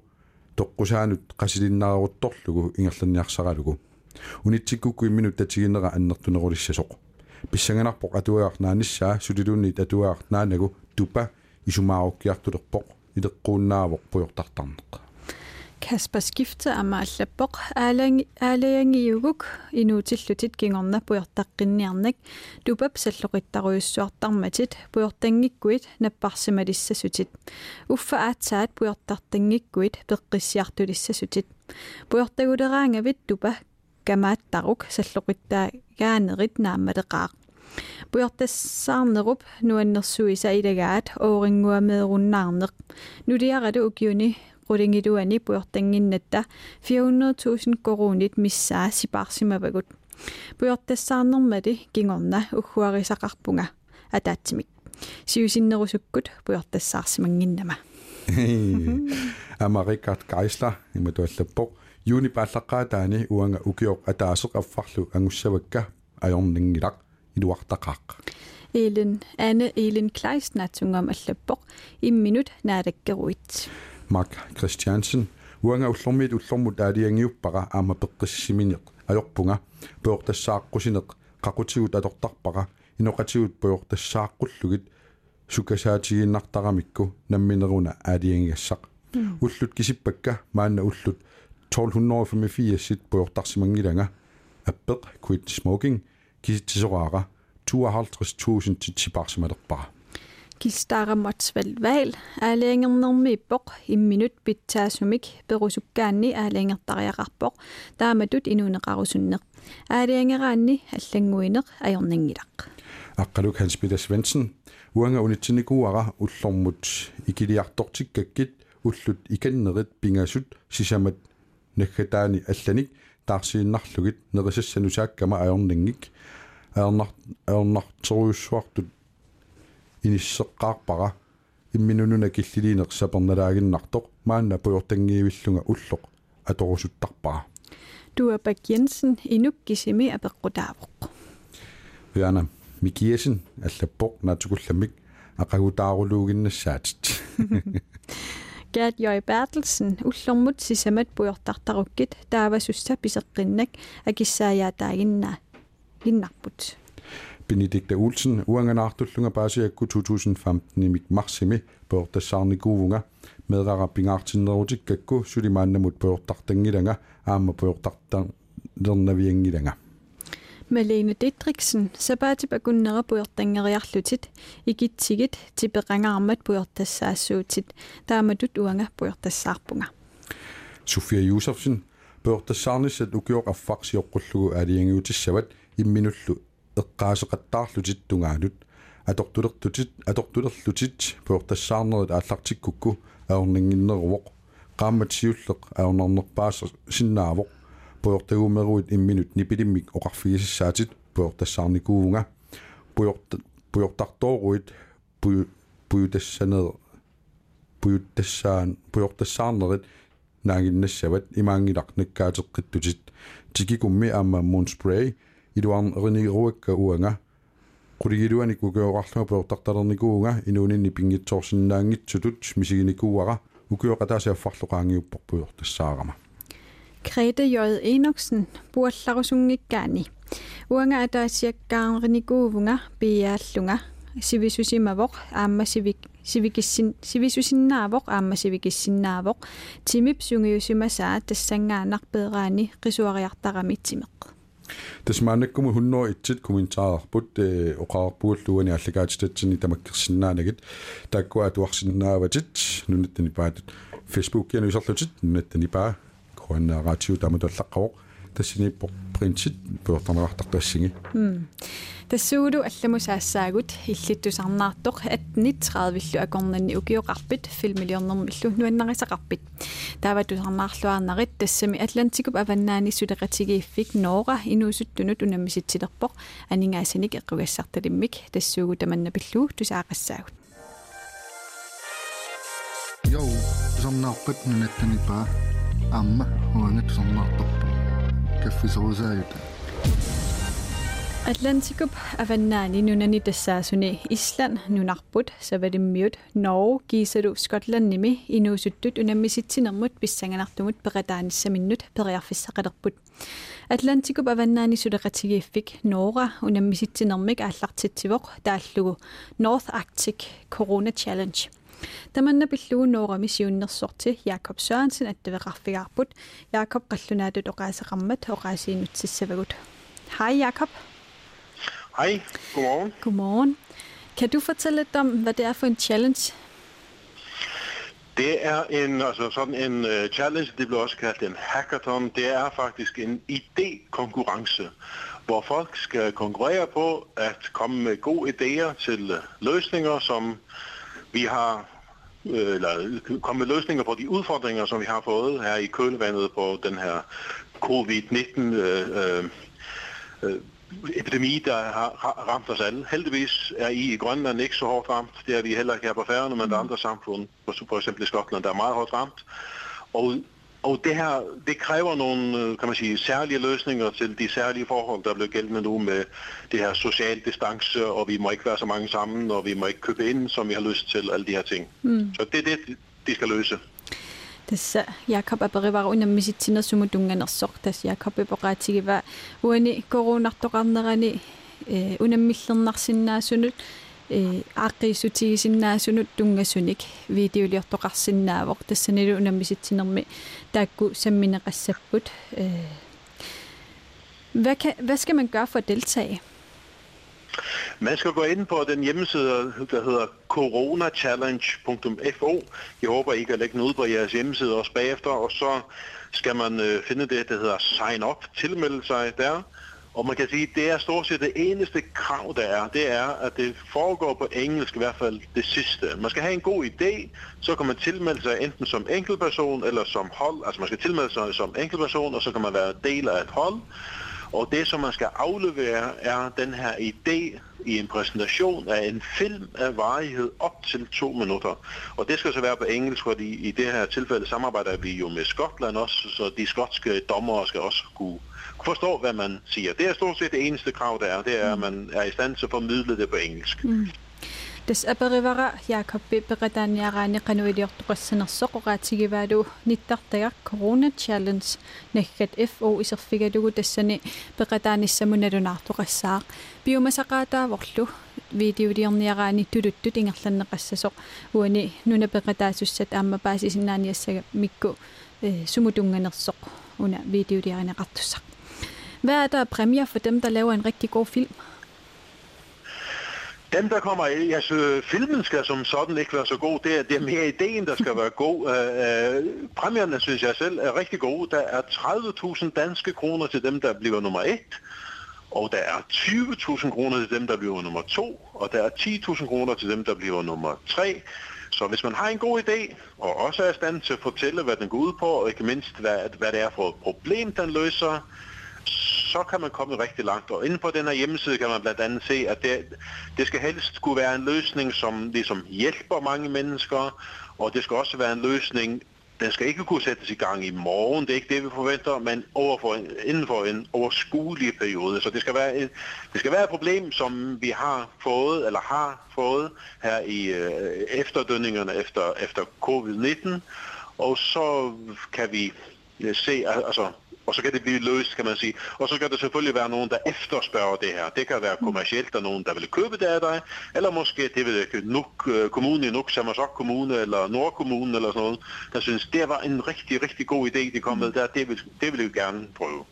Speaker 3: toqqusaanuт qasilиннаарутторлугу ингерланниарсаралугу унитсиккукку имминут татигинера аннертунерулиссасоқ писсанганарпоқ атуаартнааниссаа сулилуунни татуаартнаанагу тупа исумааруккиартулерпоқ илеққууннаавоқ пуйортартарнеқ
Speaker 4: Kasper Skifte амааллаппоқ аалаанги аалаангиугук инуутиллутит кингорна пуйортаққинниарнак тупап саллоқиттаруйуссуартарматит пуйортангиккуит наппарсималиссасутит уффа аатсаат пуйортартангиккуит пеққиссиартулиссасутит пуйортагулераангавит тупа камааттарук саллоқиттаагаанерит нааммалеқаақ пуйортассаарнеруп нуаннерсуиса илагаат оорингуамееруннаарнеқ нулиаралу укиуни qulingilуани пуйортангиннатта 400 000 коруунит миссаа сипаарсимавагут пуйортассаарнермали кингорна уггуарисақарпунга атаатсимик. Сиусиннерусуккут пуйортассаарсимангиннама
Speaker 3: Amerikat Geisler иматуаллаппоқ юуни пааллаққаатаани уанга укиоқ атаасеқ аффарлу ангуссавакка ajorningilaq iluartaqaaq
Speaker 4: Elin Anne Elin Kleisnatungam allappoq imminut naalakkeruit
Speaker 3: Mark Christiansen. Уанга уллормиит уллормут аалиангиуппара аама пеққиссиминеқ ajorpunga пеортассааққусинеқ қақутигут атортарпара иноқатигут пеортассааққуллугит сукасаатигиннартарамикку намминеруна аалиангиассақ уллут кисиппакка маанна уллут 1285 сит пеортарсимангилага аппеқ quit smoking киситсисораара 52000 титсипарсималерпара
Speaker 4: кистаарамматсвал ваал аалиангернэрми иппоқ имминут питсаасумик перусуккаанни аалиангертариақарпоқ тааматут инуунеқарусуннеқ аалиангераанни аллангуинеқ аёрнангилақ
Speaker 3: аққалук Hans Peter Svensson уанга унитсиникууара уллормут. Икилиартортиккаккит уллут иканнерит пингасут сисамат наггатаани алланик таарсииннарлугит нерисассанусааккама аёрнингик аернар аернартеруйуссуартут иниссеққарпара имминунуна киллилинеқ саперналаагиннартоқ маанна пуйортангиивиллунга уллоқ. Аторусуттарпара
Speaker 4: Dua Bak Jensen inukкисими апеққутаавоқ.
Speaker 3: Viana Mikiesen аллаппоқ наатукулламик ақагутаарулуугиннассаатит.
Speaker 4: Gert Jøj Bertelsen ullormut sisamat puyortartarukkit taavasussa piseqqinnak akissaajaataaginnaa linnarput
Speaker 3: Benedikta Olsen uanganartulluga paasiakku 2015 imik marsimi peortassaarnikuuvunga meeqarapingaartinneruutikkakku sulimaannamut peortartangilanga aamma peortartar lernaviangilanga
Speaker 4: Malene Didriksen sabati pagunnera puyortangeriarlutit ikitsigit tipeqangaarmat puyortassaassuutit taamatut uanga puyortassaarpunga
Speaker 3: Sofia Josefsen puyortassaarnissat ukior affarsiorqullugu aaliangiutissavat imminullu эққаасеқаттаарлутит тунгааlut аторtulertutit аторtulerlutit поортассаарнерит ааллартиккукку аорнингиннеруоқ qaammatsiulleq синнаавоқ. Поортагумеруит имминут нипилиммик оқарфигисаатит поортассаарникуувнга пуйорта пуйортартооруит пую пуютассанер пуюттассаан пуйортассаарнерит наагиннассават имаангилақ наккаатеққиттутит тикикумми аама мунспрей илуарн эринигируакка уанга qulигилуаник укеоqarluma пеортарталерникуунга инуунинни пингитсоорсинаангитсутут мисигиникууара укеоqataasiaffarluqaangiupporpuyortassаарama
Speaker 4: Grete J. Enoksen puallarusungikkaani uanga ataasiakkaarnikuuvunga piaallunga sivisusimavoq aamma sivik sivikissin sivisusinnaavoq aamma sivikissinnaavoq timip sungiusimasaa tassangaanarpeeraani qisuariartaramitsimeq
Speaker 3: тасмаанаккуму 101 комментаарпут э оқаарпууллуани аллагаатитатсини тамаккерсинаанагит тааккуа туарсиннааватит нунаттани паатут фейсбук киану исерлутит нунаттани паа коаннаараатиу таматаллаққавоқ тассиниппо принтит пуортарнеартартассиги
Speaker 4: тассуугулу алламусаассаагут иллиттусарнаартоқ 1830 акорнанни укиоқарпит филмилиорнэрмиллу нуаннарисақарпит тааватусарнаарлуарнарит тассами атлантикуп аваннаани сулеқатигииффик ноора инуусуттунут унаммиситсилерпоқ анингаасаник эққугассарталиммик тассуугу таманнапиллуу тусаақассаагут
Speaker 8: йоу сорнааққат нунаттанипаа амма хуангат сорнаарторпа kaffisoruusaa
Speaker 4: Atlantikup avannani nunani tassaasune Island nunarput savadimmiut Norge giisalu Skotlannimi inuusuttut unammitsitsinermut pissanganartumut peqataanissaminnut periarfissaqalerput Atlantikup avannani suleqatigiiffik Norra unammitsitsinermik aallartitsivoq taallugu North Arctic Corona Challenge. Noora missiunnersorti Jakob Sørensen attaveqarfigaarput Jakob qallunaatut oqaaseqarmat oqaasiinutsissavagut Hej Jakob.
Speaker 9: Hej, godmorgen.
Speaker 4: Godmorgen. Kan du fortælle lidt om, hvad det er for en challenge?
Speaker 15: Det er en, altså sådan en uh, challenge, det bliver også kaldt en hackathon. Det er faktisk en idékonkurrence, hvor folk skal konkurrere på at komme med gode idéer til uh, løsninger, som vi har øh, eller komme med løsninger på de udfordringer, som vi har fået her i kølevandet på den her covid-19 øh, øh, epidemi, der har ra- ramt os alle. Heldigvis er I i Grønland ikke så hårdt ramt. Det er vi heller ikke her på Færøerne, men der er andre samfund, for eksempel i Skotland, der er meget hårdt ramt. Og, og det her, det kræver nogle, øh, kan man sige, særlige løsninger til de særlige forhold, der bliver gældende nu med det her social distance, og vi må ikke være så mange sammen, og vi må ikke købe ind, som vi har lyst til, alle de her ting.
Speaker 4: Mm.
Speaker 15: Så det er det, de skal løse.
Speaker 4: tässä Jakob aperivar unammisitsinnersumutunganersoq tas Jakob epoqaatigiva uani koronartoqarnerani э унаммиллернарсиннаасунут э ааққиссутигисиннаасунут тунгасуник видеолиортоқарсинаавоқ тассанилу унаммиситсинерми таакку самминеқассаппут э hvad, kan, hvad skal man gøre for at deltage?
Speaker 15: Man skal gå ind på den hjemmeside, der hedder coronachallenge.fo. Jeg håber, I kan lægge den ud på jeres hjemmeside også bagefter, og så skal man øh, finde det, der hedder sign up, tilmelde sig der. Og man kan sige, at det er stort set det eneste krav, der er. Det er, at det foregår på engelsk, i hvert fald det sidste. Man skal have en god idé, så kan man tilmelde sig enten som enkeltperson eller som hold. Altså man skal tilmelde sig som enkeltperson, og så kan man være del af et hold. Og det, som man skal aflevere, er den her idé i en præsentation af en film af varighed op til to minutter. Og det skal så være på engelsk, fordi i det her tilfælde samarbejder vi jo med Skotland også, så de skotske dommere skal også kunne forstå, hvad man siger. Det er stort set det eneste krav, der er. Det er, at man er i stand til at formidle det på engelsk.
Speaker 4: Mm. тасаперивара яакаппи пекатааниараани кануилиортуқассанерсоқ угаатигиваалу ниттартагар корона чаллендж наггат фо исерфигалугу тассани пекатааниссамуналунаартуқассаақ пиумасақаатааворлу видеолиерниараани тулуттут ингерланнеқассасоқ уани нуна пекатаасуссат аамма паасисинааниассага микку сумутунганерсоқ уна видеолиаранеқартуссақ hvad er der præmier for dem, der laver en rigtig god film?
Speaker 15: Dem, der kommer i, altså filmen skal som sådan ikke være så god. Det er, det er mere ideen, der skal være god. Uh, uh, præmierne, synes jeg selv, er rigtig gode. Der er 30.000 danske kroner til dem, der bliver nummer et. Og der er 20.000 kroner til dem, der bliver nummer to. Og der er 10.000 kroner til dem, der bliver nummer tre. Så hvis man har en god idé, og også er i stand til at fortælle, hvad den går ud på, og ikke mindst, hvad, hvad det er for et problem, den løser, så kan man komme rigtig langt. Og inde på den her hjemmeside kan man blandt andet se, at det, det skal helst skulle være en løsning, som ligesom hjælper mange mennesker, og det skal også være en løsning, den skal ikke kunne sættes i gang i morgen, det er ikke det, vi forventer, men overfor inden for en overskuelig periode. Så det skal, være et, det skal være et problem, som vi har fået, eller har fået her i øh, efterdønningerne efter, efter covid-19, og så kan vi øh, se, altså og så kan det blive løst, kan man sige. Og så skal der selvfølgelig være nogen, der efterspørger det her. Det kan være kommercielt, der er nogen, der vil købe det af dig, eller måske det vil Nuuk, kommunen i Nuuk, Samasok Kommune, eller Nordkommunen, eller sådan noget, der synes, det var en rigtig, rigtig god idé, de kom med der. Det vil, det vil vi gerne prøve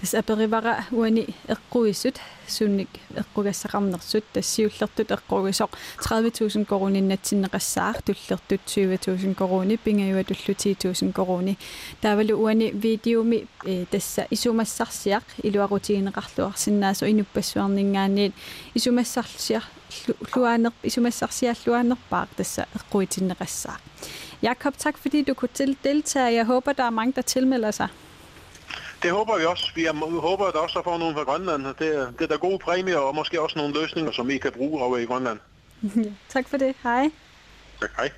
Speaker 4: тас аперивара уани эққуиссут сунник эққугассақарнерсут тассиуллертут эққугисоқ 30000 коруниннатсиннеқассаар туллертут 20000 коруни пингаюа туллу 10000 коруни таавалу уани видеоми тасса исумассарсиақ илуарутигинеқарлуарсинаасо инуппассуарнингаанниит исумассарсиар луанер исумассарсиаллуанерпаақ тасса эққуитиннеқассаа Jakob, tak fordi du kunne deltage. Jeg håber, der er mange, der tilmelder sig.
Speaker 15: Det håber vi også. Vi håber, at der også får nogen fra Grønland. Det er, det er der gode præmier, og måske også nogle løsninger, som I kan bruge over i Grønland.
Speaker 4: tak for det. Hej.
Speaker 15: Tak, hej.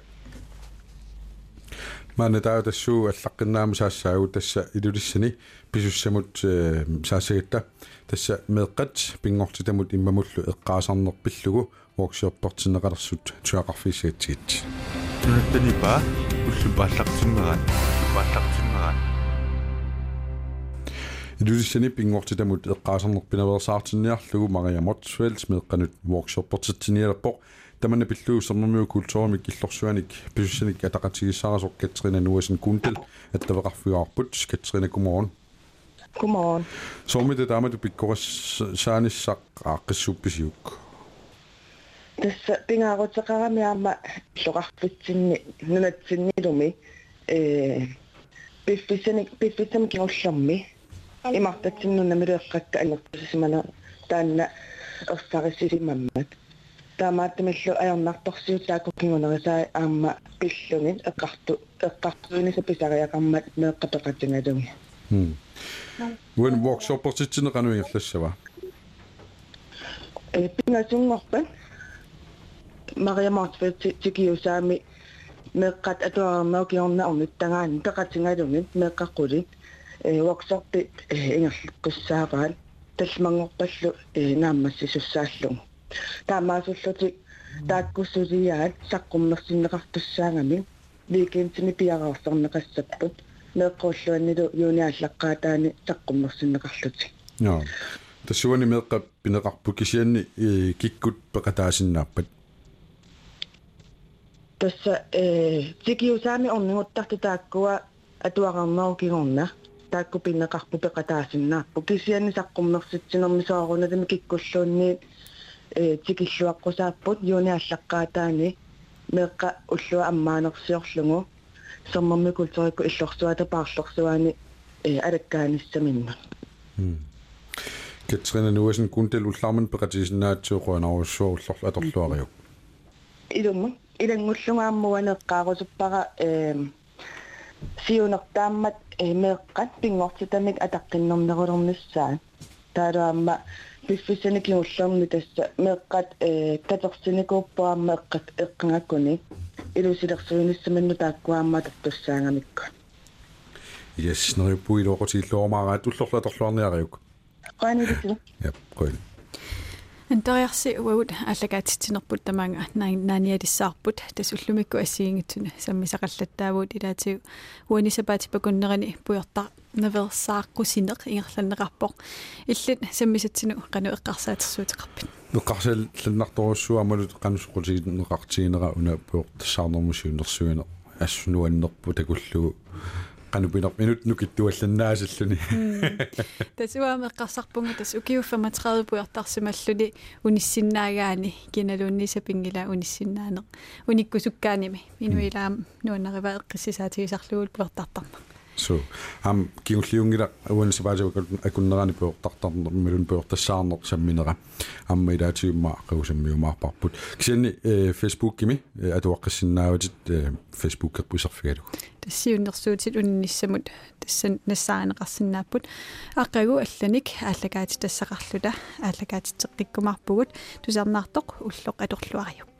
Speaker 3: маана таа тассуу аллаққиннаама саассаагу тасса илулиссани писуссамут саассагатта тасса меэққат пингортитамут иммамуллу эққаасарнерпиллугу workshop-портинеқалерсут туақарфисаатсигит
Speaker 10: тунаттанипа уллупааллартиммерат пааллартиммерат
Speaker 3: илулиссани пингортитамут эққаасарнерпинаверсаартинниарлугу Maria Motsfeldt меэққанут workshop-портитсиниалерпоқ тамана пиллуусернэрмиу культуурмик киллорсуаник писуссаник атақатигиссаарасоқ Katrina Nuasen Gundel аттавеқарфиуарпут Katrina godmorgen
Speaker 6: Godmorgen.
Speaker 3: Sommite dama du pikkoras saanissaq aaqqissuppisiuk.
Speaker 6: Tässä pingaarutaqaramiaama loqarpitsinni nunatsinniilumi ee piffisani piffisam kiullermi имартатсиннунамилуэққакка аннертусимана таанна ерсарисисимаммат таамааттамиллу аернарторсиутаакку кигунерисаа аама пиллуни. Эққарту эққартуунисо писариақармат меэққапеқатингалуги
Speaker 3: Hm. When workshop-ортитсинеқануингерлассава
Speaker 16: э пингасунгорпан Maria Montfeld тикиусаами меққат атуарнаа киорна орнит тагаан пеқатингалугит меққаққулит э воксорпи ингерлаққуссаараат талмангорпаллу э нааммассисуссааллугу таамаасуллутик тааккуссулиаат саққуммерсиннеқартуссаагами викентини пиараорсорнеқассаппут меққуллуаннилу юниааллаққаатаани саққуммерсиннеқарлутик
Speaker 3: joo тассуани меққа пинеқарпу кисианни киккут пеқатаасиннааппат.
Speaker 16: Тасса э тикиусаами орнигуттарти тааккуа атуақарнеру кигорна таакку пиннеқарпу пеқатаасиннааппу кисиани саққуммерситсинерми соорунатами киккуллуунни э тикиллуаққусааппут юниааллаққаатаани меққа уллуа аммаанерсиорлугу. Соммерми култорикку иллорсуата paarlorsuaani э алаккааниссаминна
Speaker 3: Katrina Nuasen kundel ullarman peqatisinnaatsuuquanarussuu ullorlu atorluariuk
Speaker 16: илумма илангуллунгааммуанеққарусуппара э сиунертааммат эмеэққат пингортитамик атаққиннэрнерулерниссаа таалуамма пиффисани киуллэрни тасса меэққат э катерсиникууппаамма эққат эққангаккуни илусилерсуиниссаманну тааккуаамма таттуссаангамикку
Speaker 3: yes neripuiluoqutiilluormaaraa tullorlu atorluarniariuk
Speaker 16: qaanilisilu
Speaker 3: ja qoil
Speaker 4: антериарси уагут аллагаатитсинерпут тамаанга нааниалиссаарпут тасуллумикку ассиингитсуна саммисақаллаттаавут илаатигу уанисапаатипакуннерани пуйорта наверсааққусинеқ ингерланнеқарпоқ иллит саммисатсину қану эққарсаатерсуутеқарпит
Speaker 3: нуққарсал ланнарторуссуа амалут қанусуқутигит неқартигинера уна пуортассаарнэрмусиунерсуина ассунуаннерпу такуллугу qanupinaq minut nukittuallannaasalluni
Speaker 4: тасуама эққарсарпунга тас укиуффама 30 пуйартарсималлуни униссиннаагаани киналууннисапингила униссиннаанеқ униккусуккааними инуилаам нуаннарива эққиссисаатигисарлугул пуертартарма
Speaker 3: so am kiulliungila uan sabaja akunnerani puortartarner milun puortassаарner samminera amma ilaatiumma aqausammiumaarparput kisianni facebook kimi atuaqqissinnaavatit facebook kerpuserfigalu
Speaker 4: тассиуннэрсуутит уннissamут тассан нассаанеқарсинааппут аққагу алланик ааллагаати тассақарлута ааллагаати теққиккумарпугут тусарнаартоқ уллоқ аторлуариук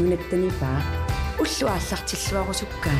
Speaker 17: нунаттанипаа
Speaker 2: уллуааллартиллуарусуккаа